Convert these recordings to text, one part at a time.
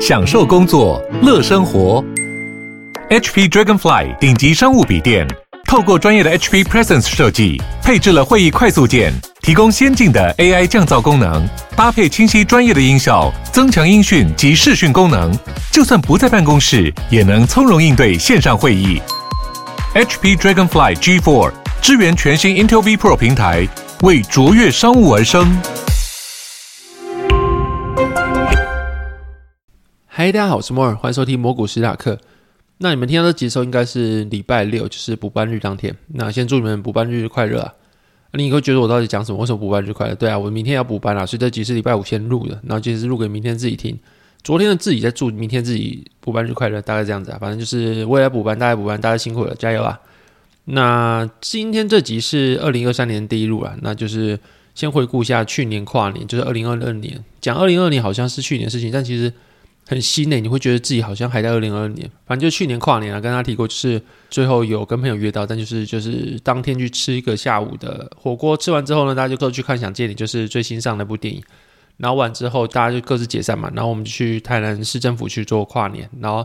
享受工作，乐生活。HP Dragonfly 顶级商务笔电，透过专业的 HP Presence 设计，配置了会议快速键，提供先进的 AI 降噪功能，搭配清晰专业的音效，增强音讯及视讯功能，就算不在办公室，也能从容应对线上会议。HP Dragonfly G4 支援全新 Intel V Pro 平台，为卓越商务而生。嗨，大家好，我是摩尔，欢迎收听魔股史塔克。那你们听到这集的时候，应该是礼拜六，就是补班日当天。那先祝你们补班日快乐啊！你会觉得我到底讲什么？为什么补班日快乐？对啊，我明天要补班啊，所以这集是礼拜五先录的，然后其实录给明天自己听。昨天的自己在祝明天自己补班日快乐，大概这样子啊。反正就是未来补班，大家补班，大家辛苦了，加油啊！那今天这集是二零二三年第一录啊，那就是先回顾一下去年跨年，就是二零二二年。讲二零二年好像是去年事情，但其实。很新诶，你会觉得自己好像还在二零二二年。反正就去年跨年啊，跟他提过，就是最后有跟朋友约到，但就是就是当天去吃一个下午的火锅，吃完之后呢，大家就各自去看《想见你》，就是最新上那部电影。然后完之后，大家就各自解散嘛。然后我们就去台南市政府去做跨年，然后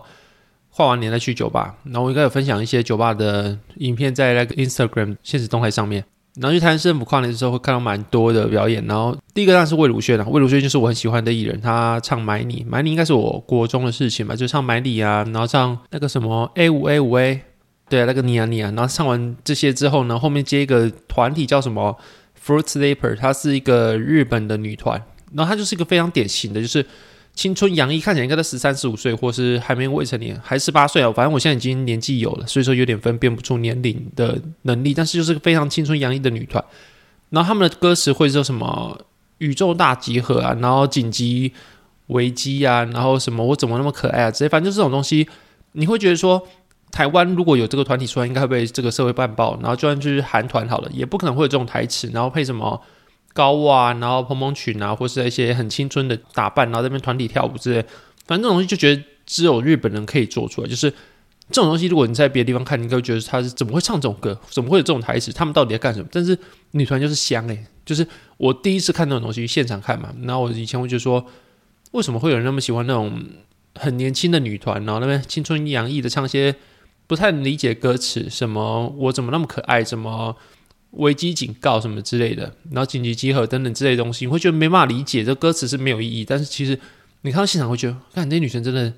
跨完年再去酒吧。然后我应该有分享一些酒吧的影片在那个 Instagram 现实动态上面。然后去台南市政府跨年的时候，会看到蛮多的表演。然后第一个当然是魏如萱啊，魏如萱就是我很喜欢的艺人，他唱《买你》，《买你》应该是我国中的事情吧，就唱《买你》啊，然后唱那个什么 A 五 A 五 A，对啊，那个你啊你啊。然后唱完这些之后呢，后面接一个团体叫什么 Fruit Sleeper，它是一个日本的女团，然后它就是一个非常典型的，就是。青春洋溢，看起来应该在十三、十五岁，或是还没未成年，还十八岁啊。反正我现在已经年纪有了，所以说有点分辨不出年龄的能力。但是就是个非常青春洋溢的女团。然后他们的歌词会说什么“宇宙大集合”啊，然后紧急危机啊，然后什么“我怎么那么可爱”啊，这些反正就这种东西，你会觉得说，台湾如果有这个团体出来，应该会被这个社会办爆。然后就算就是韩团好了，也不可能会有这种台词，然后配什么。高袜，然后蓬蓬裙啊，或是一些很青春的打扮，然后在那边团体跳舞之类，反正这种东西就觉得只有日本人可以做出来。就是这种东西，如果你在别的地方看，你应该会觉得他是怎么会唱这种歌，怎么会有这种台词？他们到底在干什么？但是女团就是香诶，就是我第一次看那种东西，现场看嘛。然后我以前会觉得说，为什么会有人那么喜欢那种很年轻的女团，然后那边青春洋溢的唱些不太理解歌词，什么我怎么那么可爱，什么？危机警告什么之类的，然后紧急集合等等之类东西，你会觉得没办法理解，这歌词是没有意义。但是其实你看到现场会觉得，看那女生真的，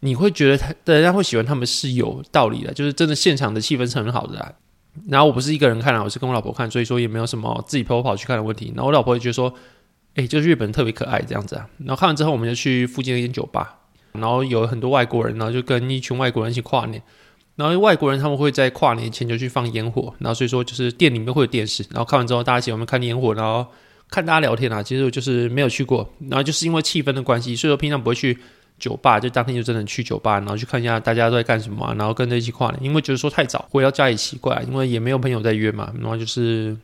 你会觉得她，人家会喜欢他们是有道理的，就是真的现场的气氛是很好的。啊。然后我不是一个人看啊，我是跟我老婆看，所以说也没有什么自己陪我跑去看的问题。然后我老婆也觉得说，哎，就是日本人特别可爱这样子啊。然后看完之后，我们就去附近的一间酒吧，然后有很多外国人，然后就跟一群外国人一起跨年。然后外国人他们会在跨年前就去放烟火，然后所以说就是店里面会有电视，然后看完之后大家一起我们看烟火，然后看大家聊天啊。其实我就是没有去过，然后就是因为气氛的关系，所以说平常不会去酒吧，就当天就真的去酒吧，然后去看一下大家都在干什么，然后跟着一起跨年。因为觉得说太早回到家里奇怪，因为也没有朋友在约嘛，然后就是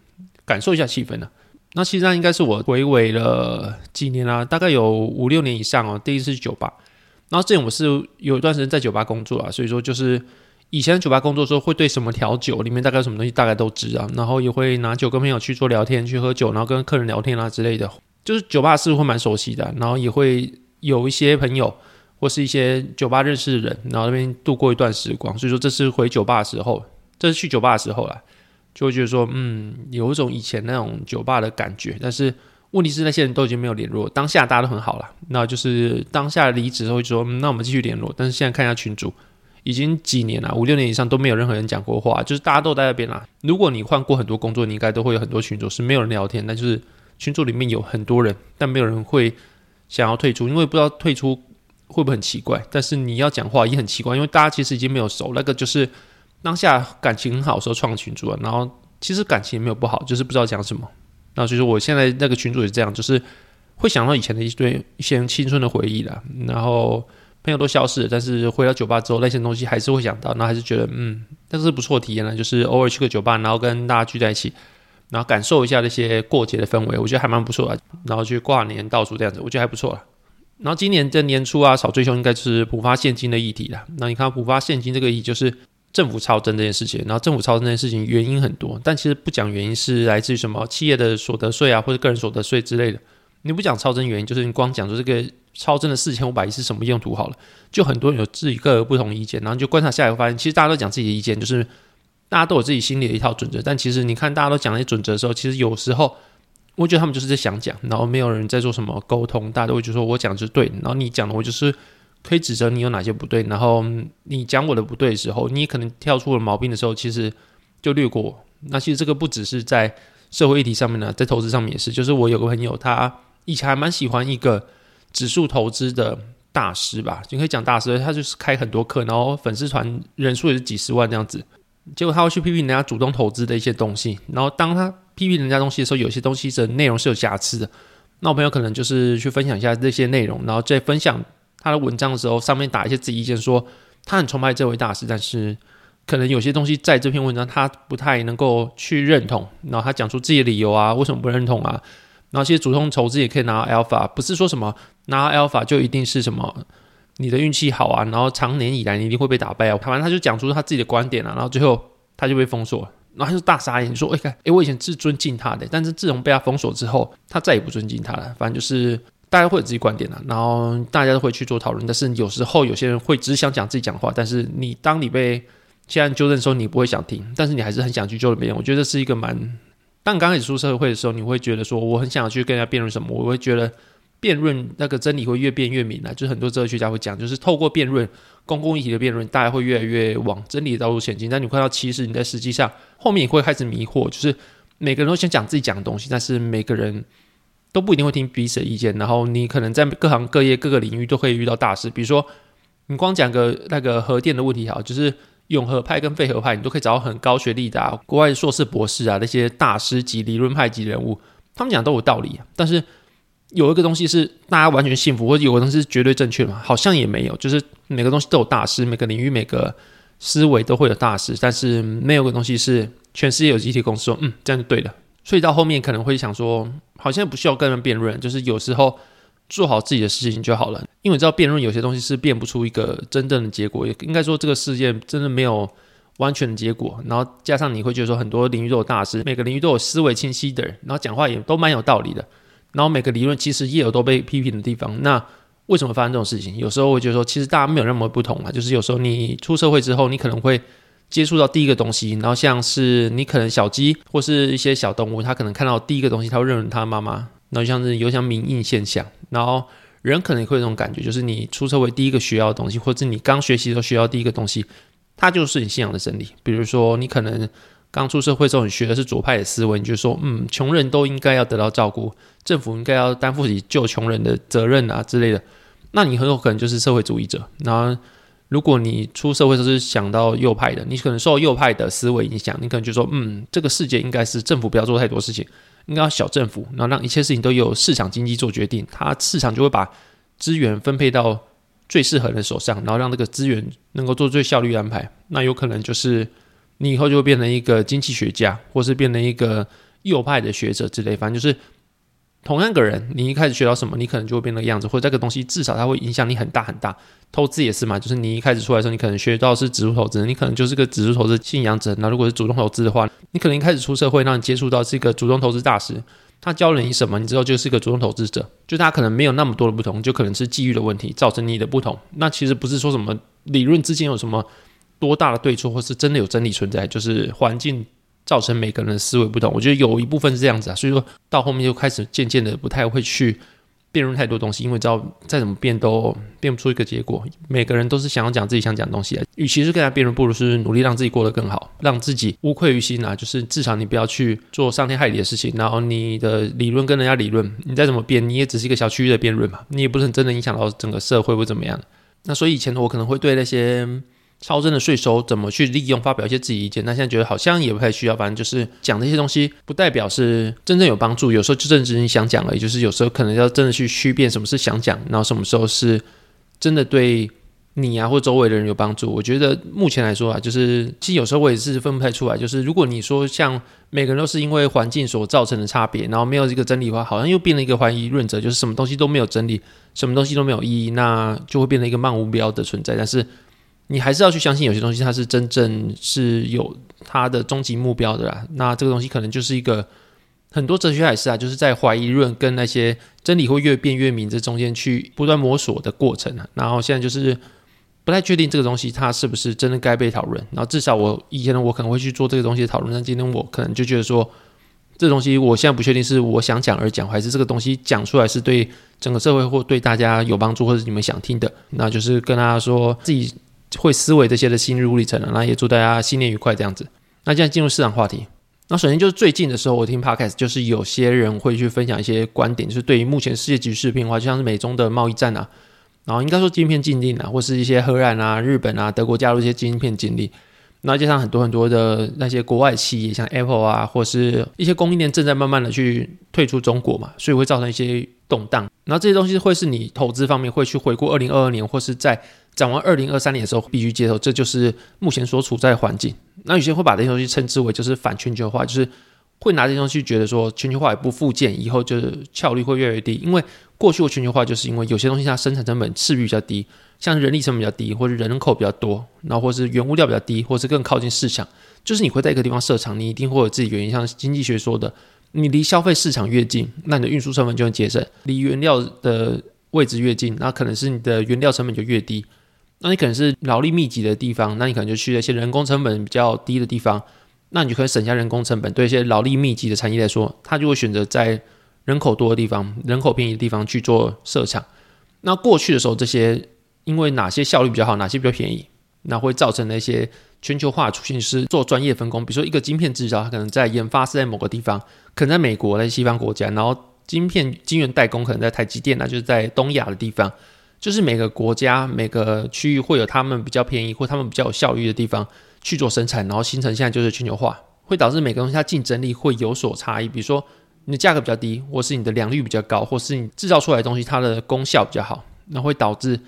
感受一下气氛呢。那其实上应该是我回味了几年啦，大概有五六年以上哦，第一次去酒吧。然后之前我是有一段时间在酒吧工作啊，所以说就是。以前酒吧工作的时候，会对什么调酒里面大概什么东西大概都知啊，然后也会拿酒跟朋友去做聊天、去喝酒，然后跟客人聊天啊之类的，就是酒吧是会蛮熟悉的。然后也会有一些朋友或是一些酒吧认识的人，然后那边度过一段时光。所以说这是回酒吧的时候，这是去酒吧的时候啦，就会觉得说，嗯，有一种以前那种酒吧的感觉。但是问题是那些人都已经没有联络，当下大家都很好了，那就是当下离职会说，那我们继续联络。但是现在看一下群主。已经几年了，五六年以上都没有任何人讲过话，就是大家都在那边啦。如果你换过很多工作，你应该都会有很多群组是没有人聊天，那就是群组里面有很多人，但没有人会想要退出，因为不知道退出会不会很奇怪。但是你要讲话也很奇怪，因为大家其实已经没有熟。那个就是当下感情很好的时候创群组啊，然后其实感情也没有不好，就是不知道讲什么。那所以说我现在那个群组也是这样，就是会想到以前的一堆一些青春的回忆啦，然后。朋友都消失了，但是回到酒吧之后，那些东西还是会想到，那还是觉得嗯，但是不错体验了。就是偶尔去个酒吧，然后跟大家聚在一起，然后感受一下那些过节的氛围，我觉得还蛮不错的。然后去挂年倒数这样子，我觉得还不错了。然后今年的年初啊，炒最凶应该就是补发现金的议题了。那你看补发现金这个议，就是政府超增这件事情。然后政府超增这件事情原因很多，但其实不讲原因是来自于什么企业的所得税啊，或者个人所得税之类的。你不讲超真原因，就是你光讲说这个超真的四千五百亿是什么用途好了，就很多人有自己各个不同意见，然后就观察下来发现，其实大家都讲自己的意见，就是大家都有自己心里的一套准则，但其实你看大家都讲那些准则的时候，其实有时候我觉得他们就是在想讲，然后没有人在做什么沟通，大家都会觉得说我讲的是对，然后你讲的我就是可以指责你有哪些不对，然后你讲我的不对的时候，你可能跳出了毛病的时候，其实就略过。那其实这个不只是在社会议题上面呢，在投资上面也是。就是我有个朋友，他以前还蛮喜欢一个指数投资的大师吧，你可以讲大师，他就是开很多课，然后粉丝团人数也是几十万这样子。结果他会去批评人家主动投资的一些东西，然后当他批评人家东西的时候，有些东西的内容是有瑕疵的。那我朋友可能就是去分享一下这些内容，然后在分享他的文章的时候，上面打一些自己意见，说他很崇拜这位大师，但是。可能有些东西在这篇文章他不太能够去认同，然后他讲出自己的理由啊，为什么不认同啊？然后其实主动投资也可以拿 alpha，不是说什么拿 alpha 就一定是什么你的运气好啊，然后长年以来你一定会被打败啊。反正他就讲出他自己的观点啊，然后最后他就被封锁，然后他就大傻眼，说：“哎，看，哎，我以前是尊敬他的，但是自从被他封锁之后，他再也不尊敬他了。反正就是大家会有自己观点啊，然后大家都会去做讨论，但是有时候有些人会只想讲自己讲话，但是你当你被既然纠正的时候你不会想听，但是你还是很想去纠正别人。我觉得是一个蛮……当刚开始出社会的时候，你会觉得说我很想要去跟人家辩论什么？我会觉得辩论那个真理会越辩越明啊。就是很多哲学家会讲，就是透过辩论公共议题的辩论，大家会越来越往真理的道路前进。但你看到其实你在实际上后面也会开始迷惑，就是每个人都想讲自己讲的东西，但是每个人都不一定会听彼此的意见。然后你可能在各行各业各个领域都可以遇到大事，比如说你光讲个那个核电的问题好，就是。永和派跟废和派，你都可以找到很高学历的啊国外硕士、博士啊，那些大师级、理论派级人物，他们讲都有道理。但是有一个东西是大家完全信服，或者有个东西是绝对正确嘛？好像也没有，就是每个东西都有大师，每个领域、每个思维都会有大师，但是没有个东西是全世界有集体公司说，嗯，这样就对了。所以到后面可能会想说，好像不需要跟人辩论，就是有时候。做好自己的事情就好了，因为你知道辩论有些东西是辩不出一个真正的结果，也应该说这个世界真的没有完全的结果。然后加上你会觉得说很多领域都有大师，每个领域都有思维清晰的人，然后讲话也都蛮有道理的。然后每个理论其实也有都被批评的地方。那为什么发生这种事情？有时候我觉得说，其实大家没有那么不同啊。就是有时候你出社会之后，你可能会接触到第一个东西，然后像是你可能小鸡或是一些小动物，它可能看到第一个东西，它会认为它妈妈。然后像是有像民印现象。然后人可能会有这种感觉，就是你出社会第一个学到的东西，或者你刚学习的时候学到第一个东西，它就是你信仰的真理。比如说，你可能刚出社会时候，你学的是左派的思维，你就说，嗯，穷人都应该要得到照顾，政府应该要担负起救穷人的责任啊之类的。那你很有可能就是社会主义者。然后，如果你出社会时候是想到右派的，你可能受右派的思维影响，你可能就说，嗯，这个世界应该是政府不要做太多事情。应该要小政府，然后让一切事情都由市场经济做决定，它市场就会把资源分配到最适合的手上，然后让这个资源能够做最效率安排。那有可能就是你以后就会变成一个经济学家，或是变成一个右派的学者之类，反正就是。同样个人，你一开始学到什么，你可能就会变那个样子，或者这个东西至少它会影响你很大很大。投资也是嘛，就是你一开始出来的时候，你可能学到是指数投资，你可能就是个指数投资信仰者。那如果是主动投资的话，你可能一开始出社会，让你接触到是一个主动投资大师，他教了你什么，你知道就是一个主动投资者。就他可能没有那么多的不同，就可能是机遇的问题造成你的不同。那其实不是说什么理论之间有什么多大的对错，或是真的有真理存在，就是环境。造成每个人的思维不同，我觉得有一部分是这样子啊，所以说到后面就开始渐渐的不太会去辩论太多东西，因为知道再怎么辩都辩不出一个结果。每个人都是想要讲自己想讲的东西，与其是跟他辩论，不如是努力让自己过得更好，让自己无愧于心啊。就是至少你不要去做伤天害理的事情，然后你的理论跟人家理论，你再怎么辩，你也只是一个小区域的辩论嘛，你也不是真的影响到整个社会或怎么样。那所以以前我可能会对那些。超真的税收怎么去利用？发表一些自己意见，那现在觉得好像也不太需要。反正就是讲这些东西，不代表是真正有帮助。有时候就正只是你想讲而已。就是有时候可能要真的去区辨什么是想讲，然后什么时候是真的对你啊或周围的人有帮助。我觉得目前来说啊，就是其实有时候我也是分不太出来。就是如果你说像每个人都是因为环境所造成的差别，然后没有这个真理的话，好像又变了一个怀疑论者，就是什么东西都没有真理，什么东西都没有意义，那就会变成一个漫无目标的存在。但是。你还是要去相信有些东西，它是真正是有它的终极目标的啦。那这个东西可能就是一个很多哲学也是啊，就是在怀疑论跟那些真理会越辩越明这中间去不断摸索的过程啊。然后现在就是不太确定这个东西它是不是真的该被讨论。然后至少我以前的我可能会去做这个东西的讨论，但今天我可能就觉得说。这东西我现在不确定是我想讲而讲，还是这个东西讲出来是对整个社会或对大家有帮助，或者你们想听的，那就是跟大家说自己会思维这些的新日历程了。那也祝大家新年愉快这样子。那现在进入市场话题。那首先就是最近的时候，我听 podcast，就是有些人会去分享一些观点，就是对于目前世界局势变化，就像是美中的贸易战啊，然后应该说晶片禁令啊，或是一些荷兰啊、日本啊、德国加入一些晶片禁令。那加上很多很多的那些国外企业，像 Apple 啊，或是一些供应链正在慢慢的去退出中国嘛，所以会造成一些动荡。然后这些东西会是你投资方面会去回顾二零二二年，或是在展望二零二三年的时候必须接受，这就是目前所处在的环境。那有些会把这些东西称之为就是反全球化，就是会拿这些东西觉得说全球化也不复建，以后就是效率会越来越低，因为过去的全球化就是因为有些东西它生产成本势必比较低。像人力成本比较低，或者人口比较多，然后或是原物料比较低，或是更靠近市场，就是你会在一个地方设厂，你一定会有自己原因。像经济学说的，你离消费市场越近，那你的运输成本就会节省；离原料的位置越近，那可能是你的原料成本就越低。那你可能是劳力密集的地方，那你可能就去一些人工成本比较低的地方，那你就可以省下人工成本。对一些劳力密集的产业来说，他就会选择在人口多的地方、人口便宜的地方去做设厂。那过去的时候，这些因为哪些效率比较好，哪些比较便宜，那会造成那些全球化出现是做专业分工。比如说一个晶片制造，它可能在研发是在某个地方，可能在美国、在西方国家，然后晶片晶圆代工可能在台积电，那就是在东亚的地方。就是每个国家、每个区域会有他们比较便宜或他们比较有效率的地方去做生产，然后形成现在就是全球化，会导致每个东西它竞争力会有所差异。比如说你的价格比较低，或是你的良率比较高，或是你制造出来的东西它的功效比较好，那会导致。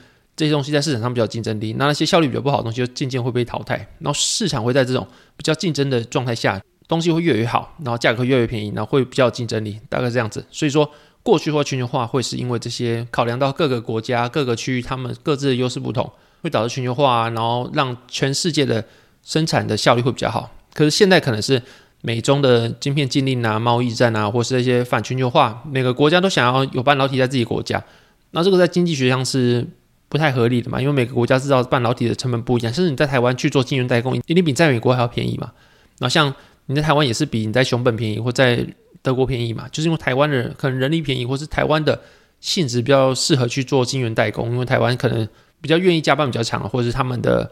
这些东西在市场上比较竞争力，那那些效率比较不好的东西就渐渐会被淘汰，然后市场会在这种比较竞争的状态下，东西会越来越好，然后价格会越来越便宜，然后会比较竞争力，大概这样子。所以说，过去或全球化会是因为这些考量到各个国家、各个区域他们各自的优势不同，会导致全球化，然后让全世界的生产的效率会比较好。可是现在可能是美中的晶片禁令啊、贸易战啊，或是一些反全球化，每个国家都想要有半导体在自己国家，那这个在经济学上是。不太合理的嘛，因为每个国家制造半导体的成本不一样，甚至你在台湾去做晶圆代工，一定比在美国还要便宜嘛。然后像你在台湾也是比你在熊本便宜，或在德国便宜嘛，就是因为台湾的人可能人力便宜，或是台湾的性质比较适合去做晶圆代工，因为台湾可能比较愿意加班比较长，或者是他们的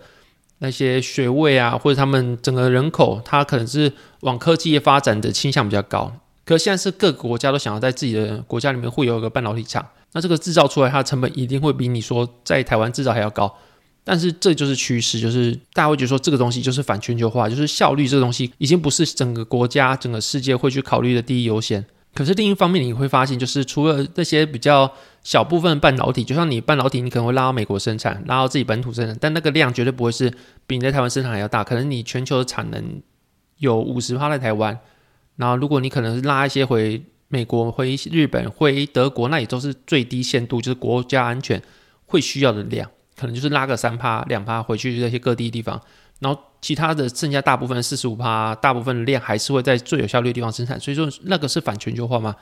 那些学位啊，或者他们整个人口，他可能是往科技业发展的倾向比较高。可现在是各个国家都想要在自己的国家里面会有一个半导体厂。那这个制造出来，它的成本一定会比你说在台湾制造还要高，但是这就是趋势，就是大家会觉得说这个东西就是反全球化，就是效率这个东西已经不是整个国家、整个世界会去考虑的第一优先。可是另一方面，你会发现，就是除了这些比较小部分半导体，就像你半导体，你可能会拉到美国生产，拉到自己本土生产，但那个量绝对不会是比你在台湾生产还要大。可能你全球的产能有五十趴在台湾，然后如果你可能是拉一些回。美国回日本回德国，那也都是最低限度，就是国家安全会需要的量，可能就是拉个三趴两趴回去这些各地地方，然后其他的剩下大部分四十五趴，大部分的量还是会在最有效率的地方生产。所以说那个是反全球化吗？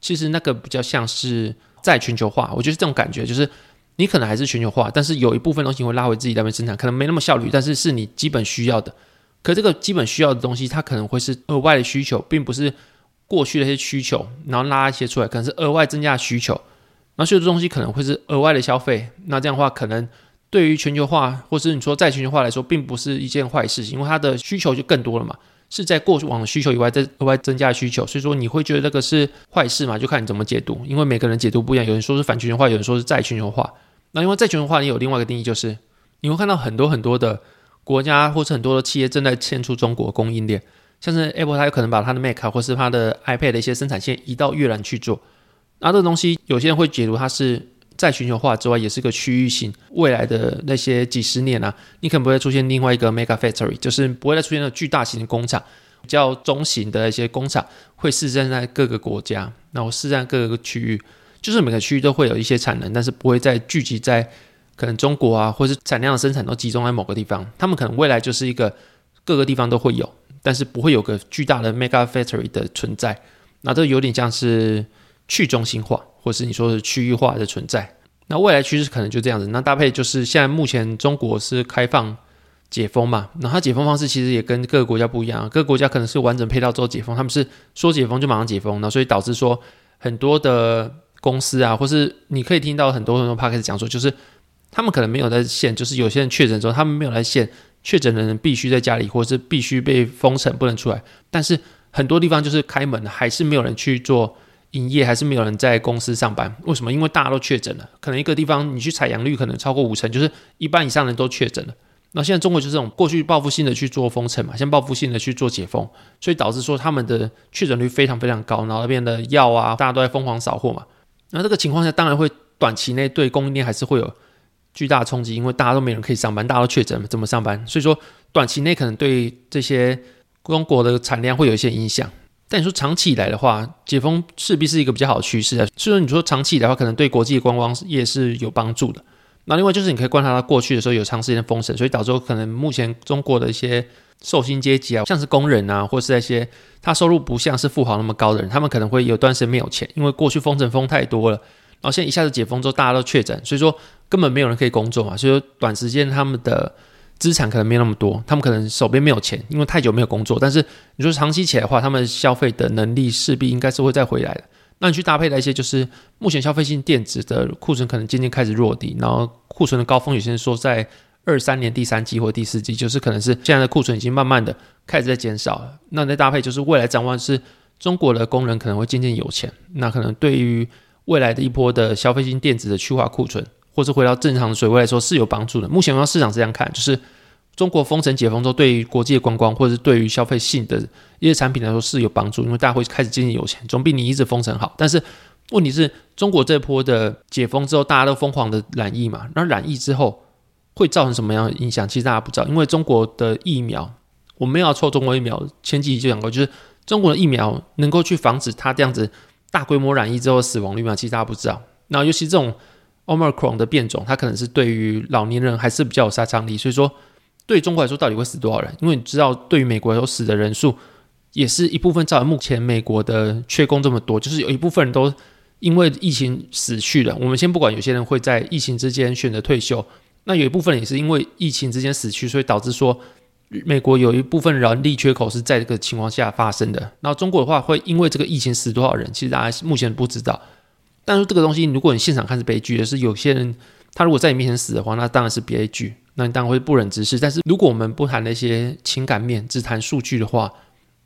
其实那个比较像是在全球化。我觉得这种感觉就是你可能还是全球化，但是有一部分东西会拉回自己那边生产，可能没那么效率，但是是你基本需要的。可这个基本需要的东西，它可能会是额外的需求，并不是。过去的一些需求，然后拉一些出来，可能是额外增加需求，那所有的东西可能会是额外的消费。那这样的话，可能对于全球化，或是你说在全球化来说，并不是一件坏事，因为它的需求就更多了嘛，是在过往的需求以外，再额外增加需求。所以说，你会觉得这个是坏事嘛？就看你怎么解读，因为每个人解读不一样。有人说是反全球化，有人说是在全球化。那因为在全球化，你有另外一个定义，就是你会看到很多很多的国家或是很多的企业正在迁出中国供应链。像是 Apple，它有可能把它的 Mac 或是它的 iPad 的一些生产线移到越南去做。那这个东西，有些人会解读它是在全球化之外，也是个区域性。未来的那些几十年啊，你可能不会出现另外一个 Mega Factory，就是不会再出现了巨大型的工厂，比较中型的一些工厂会四散在各个国家，然后四散各个区域，就是每个区域都会有一些产能，但是不会再聚集在可能中国啊，或是产量的生产都集中在某个地方。他们可能未来就是一个各个地方都会有。但是不会有个巨大的 mega factory 的存在，那这有点像是去中心化，或是你说的区域化的存在。那未来趋势可能就这样子。那搭配就是现在目前中国是开放解封嘛，那它解封方式其实也跟各个国家不一样，各个国家可能是完整配套之后解封，他们是说解封就马上解封，那所以导致说很多的公司啊，或是你可以听到很多很多 p a 始讲说，就是他们可能没有在线，就是有些人确诊之后，他们没有在线，确诊的人必须在家里，或者是必须被封城不能出来，但是很多地方就是开门还是没有人去做。营业还是没有人在公司上班，为什么？因为大家都确诊了，可能一个地方你去采阳率可能超过五成，就是一半以上的人都确诊了。那现在中国就是这种过去报复性的去做封城嘛，现报复性的去做解封，所以导致说他们的确诊率非常非常高，然后那边的药啊，大家都在疯狂扫货嘛。那这个情况下，当然会短期内对供应链还是会有巨大冲击，因为大家都没人可以上班，大家都确诊，怎么上班？所以说短期内可能对这些中国的产量会有一些影响。但你说长期以来的话，解封势必是一个比较好的趋势啊。所以说，你说长期以来的话，可能对国际观光业是有帮助的。那另外就是你可以观察到过去的时候有长时间封城，所以导致可能目前中国的一些受薪阶级啊，像是工人啊，或是那些他收入不像是富豪那么高的人，他们可能会有段时间没有钱，因为过去封城封太多了，然后现在一下子解封之后大家都确诊，所以说根本没有人可以工作嘛，所以说短时间他们的。资产可能没有那么多，他们可能手边没有钱，因为太久没有工作。但是你说长期起来的话，他们消费的能力势必应该是会再回来的。那你去搭配的一些，就是目前消费性电子的库存可能渐渐开始弱低，然后库存的高峰有些人说在二三年第三季或第四季，就是可能是现在的库存已经慢慢的开始在减少了。那再搭配就是未来展望是中国的工人可能会渐渐有钱，那可能对于未来的一波的消费性电子的去化库存。或是回到正常的水位来说是有帮助的。目前，市场这样看，就是中国封城解封之后，对于国际的观光或者是对于消费性的一些产品来说是有帮助，因为大家会开始渐渐有钱，总比你一直封城好。但是问题是中国这波的解封之后，大家都疯狂的染疫嘛？那染疫之后会造成什么样的影响？其实大家不知道，因为中国的疫苗，我们要抽中国疫苗，前几集就讲过，就是中国的疫苗能够去防止它这样子大规模染疫之后死亡率吗？其实大家不知道。那尤其这种。Omicron 的变种，它可能是对于老年人还是比较有杀伤力，所以说对中国来说，到底会死多少人？因为你知道，对于美国有死的人数，也是一部分照目前美国的缺工这么多，就是有一部分人都因为疫情死去了。我们先不管有些人会在疫情之间选择退休，那有一部分也是因为疫情之间死去，所以导致说美国有一部分人力缺口是在这个情况下发生的。然后中国的话，会因为这个疫情死多少人，其实大家目前不知道。但是这个东西，如果你现场看是悲剧，的是有些人他如果在你面前死的话，那当然是悲剧，那你当然会不忍直视。但是如果我们不谈那些情感面，只谈数据的话，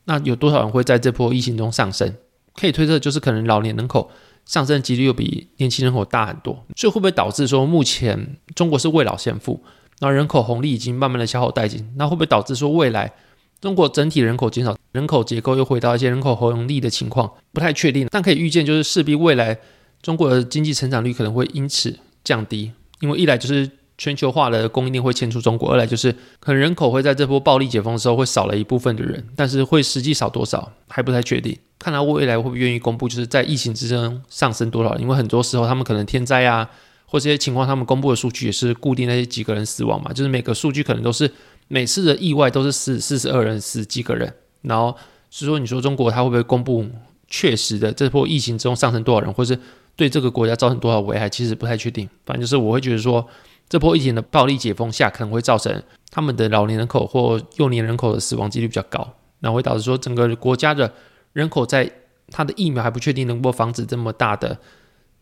那有多少人会在这波疫情中上升？可以推测，就是可能老年人口上升的几率又比年轻人口大很多。所以会不会导致说，目前中国是未老先富，然后人口红利已经慢慢的消耗殆尽？那会不会导致说，未来中国整体人口减少，人口结构又回到一些人口红利的情况？不太确定，但可以预见，就是势必未来。中国的经济成长率可能会因此降低，因为一来就是全球化的供应链会迁出中国，二来就是可能人口会在这波暴力解封的时候会少了一部分的人，但是会实际少多少还不太确定。看他未来会不会愿意公布，就是在疫情之中上升多少，因为很多时候他们可能天灾啊或这些情况，他们公布的数据也是固定那些几个人死亡嘛，就是每个数据可能都是每次的意外都是四四十二人死几个人，然后是说你说中国它会不会公布确实的这波疫情中上升多少人，或是？对这个国家造成多少危害，其实不太确定。反正就是我会觉得说，这波疫情的暴力解封下，可能会造成他们的老年人口或幼年人口的死亡几率比较高，那会导致说整个国家的人口在它的疫苗还不确定能够防止这么大的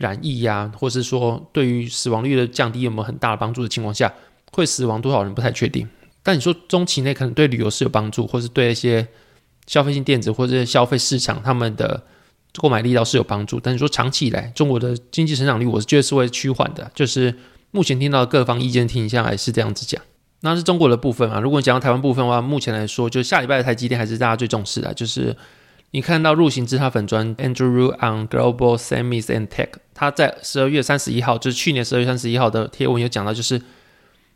染疫呀，或是说对于死亡率的降低有没有很大的帮助的情况下，会死亡多少人不太确定。但你说中期内可能对旅游是有帮助，或是对一些消费性电子或者消费市场他们的。购买力倒是有帮助，但是说长期以来，中国的经济成长率，我是觉得是会趋缓的。就是目前听到各方意见听下来是这样子讲，那是中国的部分啊。如果你讲到台湾部分的话，目前来说，就下礼拜的台积电还是大家最重视的。就是你看到入行之他粉砖 Andrew Ru on Global Semis and Tech，他在十二月三十一号，就是去年十二月三十一号的贴文有讲到，就是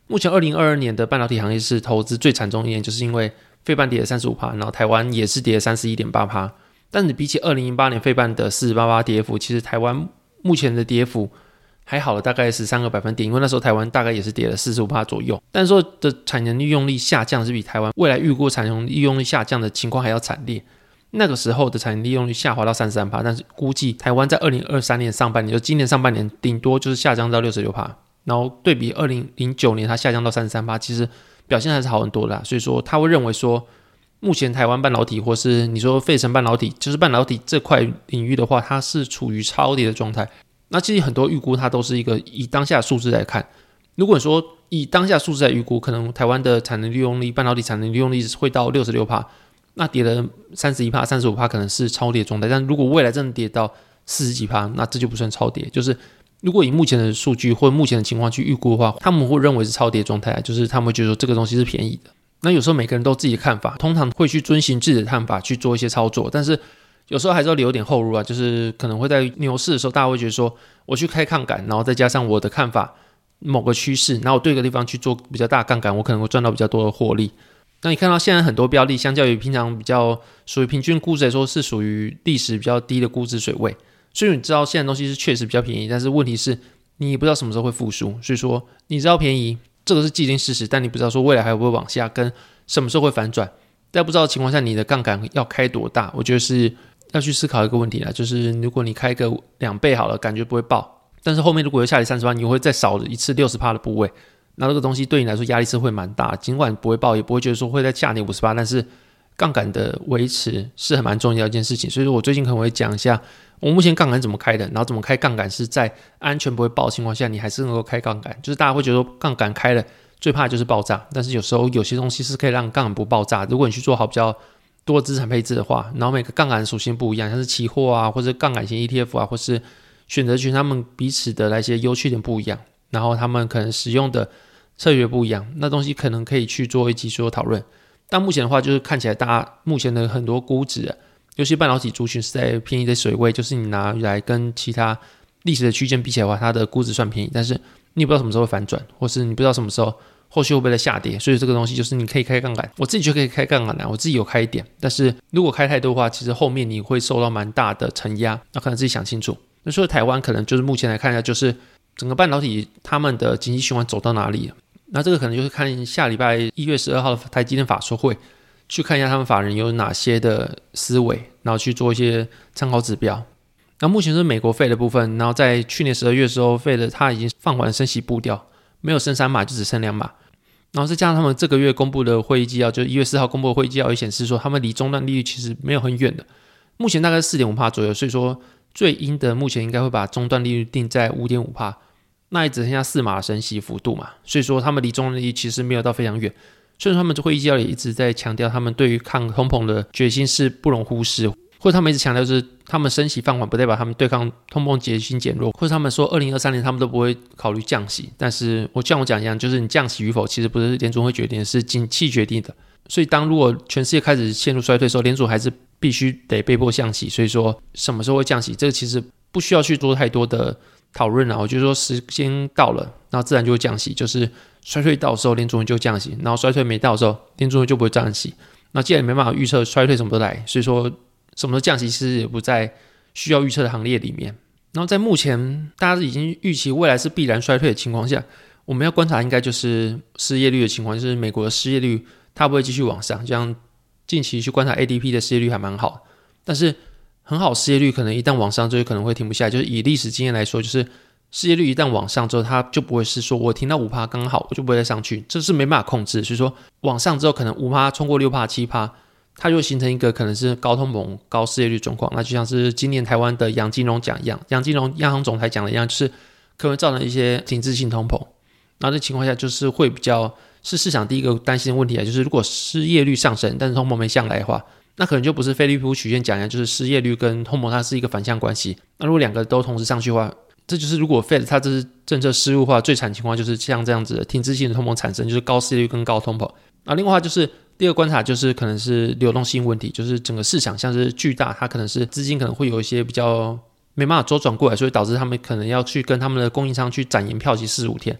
目前二零二二年的半导体行业是投资最惨重一年，就是因为费半跌了三十五趴，然后台湾也是跌了三十一点八趴。但是比起二零零八年费半的四十八八跌幅，其实台湾目前的跌幅还好了，大概十三个百分点。因为那时候台湾大概也是跌了四十五趴左右。但是说的产能利用率下降是比台湾未来预估产能利用率下降的情况还要惨烈。那个时候的产能利用率下滑到三十三帕，但是估计台湾在二零二三年上半年，就今年上半年，顶多就是下降到六十六帕。然后对比二零零九年，它下降到三十三帕，其实表现还是好很多的。所以说，他会认为说，目前台湾半导体或是你说费城半导体，就是半导体这块领域的话，它是处于超跌的状态。那其实很多预估，它都是一个以当下数字来看。如果说以当下数字来预估，可能台湾的产能利用率、半导体产能利用率会到六十六帕，那跌了三十一帕、三十五帕，可能是超跌状态。但如果未来真的跌到四十几帕，那这就不算超跌，就是。如果以目前的数据或目前的情况去预估的话，他们会认为是超跌状态，就是他们会觉得说这个东西是便宜的。那有时候每个人都自己的看法，通常会去遵循自己的看法去做一些操作，但是有时候还是要留点后路啊，就是可能会在牛市的时候，大家会觉得说我去开杠杆，然后再加上我的看法某个趋势，然后我对一个地方去做比较大杠杆，我可能会赚到比较多的获利。那你看到现在很多标的，相较于平常比较属于平均估值来说，是属于历史比较低的估值水位。所以你知道现在东西是确实比较便宜，但是问题是你不知道什么时候会复苏。所以说你知道便宜，这个是既定事实，但你不知道说未来还会不会往下，跟什么时候会反转。在不知道的情况下，你的杠杆要开多大？我觉得是要去思考一个问题啦，就是如果你开个两倍好了，感觉不会爆，但是后面如果又下跌三十万，你会再少一次六十趴的部位，那这个东西对你来说压力是会蛮大。尽管不会爆，也不会觉得说会再下跌五十八，但是杠杆的维持是很蛮重要的一件事情。所以说我最近可能会讲一下。我目前杠杆怎么开的？然后怎么开杠杆是在安全不会爆的情况下，你还是能够开杠杆。就是大家会觉得说杠杆开了最怕就是爆炸，但是有时候有些东西是可以让杠杆不爆炸。如果你去做好比较多资产配置的话，然后每个杠杆属性不一样，像是期货啊，或者杠杆型 ETF 啊，或是选择权，他们彼此的那些优缺点不一样，然后他们可能使用的策略不一样，那东西可能可以去做一集做讨论。但目前的话，就是看起来大家目前的很多估值。啊尤其半导体族群是在便宜的水位，就是你拿来跟其他历史的区间比起来的话，它的估值算便宜，但是你也不知道什么时候会反转，或是你不知道什么时候后续会不会再下跌，所以这个东西就是你可以开杠杆，我自己就可以开杠杆的，我自己有开一点，但是如果开太多的话，其实后面你会受到蛮大的承压，那可能自己想清楚。那说台湾可能就是目前来看一下，就是整个半导体他们的经济循环走到哪里，那这个可能就是看下礼拜一月十二号的台积电法说会。去看一下他们法人有哪些的思维，然后去做一些参考指标。那目前是美国费的部分，然后在去年十二月的时候，费的它已经放缓升息步调，没有升三码，就只升两码。然后再加上他们这个月公布的会议纪要，就一月四号公布的会议纪要也显示说，他们离中断利率其实没有很远的，目前大概四点五帕左右。所以说最阴的目前应该会把终端利率定在五点五帕，那也只剩下四码升息幅度嘛。所以说他们离终端利率其实没有到非常远。所以他们会议纪要也一直在强调，他们对于抗通膨的决心是不容忽视，或者他们一直强调是，他们升息放缓不代表他们对抗通膨决心减弱，或者他们说二零二三年他们都不会考虑降息。但是我像我讲一样，就是你降息与否，其实不是联储会决定，是景气决定的。所以当如果全世界开始陷入衰退的时候，联储还是必须得被迫降息。所以说什么时候会降息，这个其实不需要去做太多的讨论啊。我就说时间到了，那自然就会降息，就是。衰退到的时候，联储会就降息；然后衰退没到的时候，联储会就不会降息。那既然没办法预测衰退什么都来，所以说什么时候降息其实也不在需要预测的行列里面。然后在目前大家已经预期未来是必然衰退的情况下，我们要观察应该就是失业率的情况，就是美国的失业率它不会继续往上。像近期去观察 ADP 的失业率还蛮好，但是很好失业率可能一旦往上，就可能会停不下来。就是以历史经验来说，就是。失业率一旦往上之后，它就不会是说我停到五趴刚好，我就不会再上去，这是没办法控制。所以说往上之后，可能五趴冲过六趴、七趴，它就会形成一个可能是高通膨、高失业率状况。那就像是今年台湾的杨金龙讲一样，杨金龙央行总裁讲的一样，就是可能造成一些停滞性通膨。那这情况下，就是会比较是市场第一个担心的问题啊，就是如果失业率上升，但是通膨没下来的话，那可能就不是菲利普曲线讲一样，就是失业率跟通膨它是一个反向关系。那如果两个都同时上去的话，这就是如果 Fed 它这是政策失误的话，最惨情况就是像这样子的停滞性的通膨产生，就是高失业率跟高通膨。啊，另外就是第二个观察就是可能是流动性问题，就是整个市场像是巨大，它可能是资金可能会有一些比较没办法周转过来，所以导致他们可能要去跟他们的供应商去展延票期四十五天。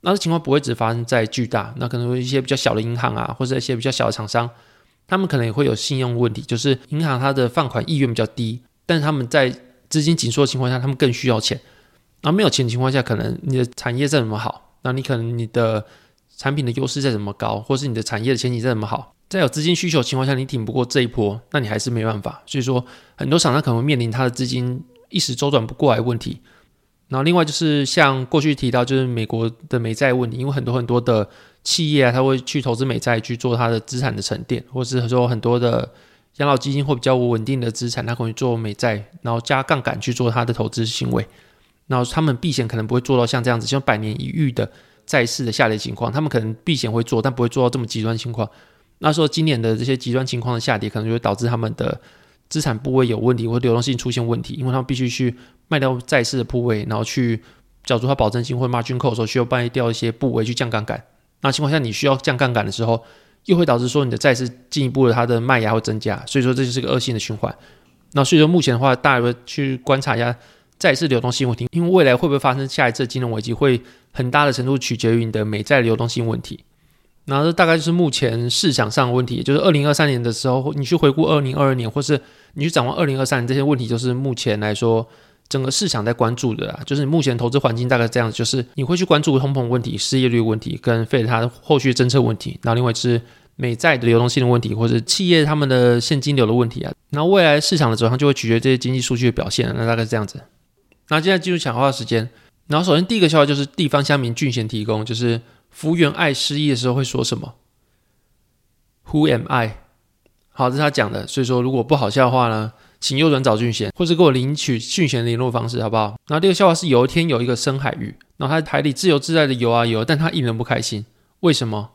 那这情况不会只发生在巨大，那可能会一些比较小的银行啊，或者一些比较小的厂商，他们可能也会有信用问题，就是银行它的放款意愿比较低，但是他们在资金紧缩的情况下，他们更需要钱。然后没有钱的情况下，可能你的产业再怎么好，那你可能你的产品的优势再怎么高，或是你的产业的前景再怎么好，在有资金需求情况下，你挺不过这一波，那你还是没办法。所以说，很多厂商可能会面临他的资金一时周转不过来问题。然后另外就是像过去提到，就是美国的美债问题，因为很多很多的企业啊，他会去投资美债去做它的资产的沉淀，或是说很多的养老基金或比较稳定的资产，他可能做美债，然后加杠杆去做它的投资行为。然后他们避险可能不会做到像这样子，像百年一遇的债市的下跌情况，他们可能避险会做，但不会做到这么极端情况。那说今年的这些极端情况的下跌，可能就会导致他们的资产部位有问题，或流动性出现问题，因为他们必须去卖掉债市的部位，然后去缴出他保证金或 margin call 的时候，需要卖掉一些部位去降杠杆。那情况下，你需要降杠杆的时候，又会导致说你的债市进一步的它的卖压会增加，所以说这就是个恶性的循环。那所以说目前的话，大家去观察一下。债市流动性问题，因为未来会不会发生下一次金融危机，会很大的程度取决于你的美债流动性问题。然后这大概就是目前市场上的问题，就是二零二三年的时候，你去回顾二零二二年，或是你去展望二零二三年，这些问题就是目前来说整个市场在关注的啊。就是目前投资环境大概这样子，就是你会去关注通膨问题、失业率问题跟费它的后续政策问题，然后另外是美债的流动性的问题，或者企业他们的现金流的问题啊。然后未来市场的走向就会取决这些经济数据的表现。那大概是这样子。那现在进入抢话时间。然后首先第一个笑话就是地方乡民俊贤提供，就是福原爱失忆的时候会说什么？Who am I？好，这是他讲的。所以说如果不好笑的话呢，请右转找俊贤，或者给我领取俊贤的联络方式，好不好？然后第二个笑话是有一天有一个深海鱼，然后他在海里自由自在的游啊游，但他一点不开心。为什么？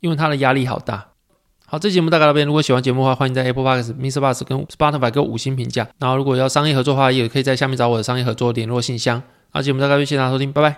因为他的压力好大。好，这节目大概到这边。如果喜欢节目的话，欢迎在 Apple Podcast、Mr. Bus 跟 Spotify 给我五星评价。然后，如果要商业合作的话，也可以在下面找我的商业合作联络信箱。好，节目大概就谢谢大家收听，拜拜。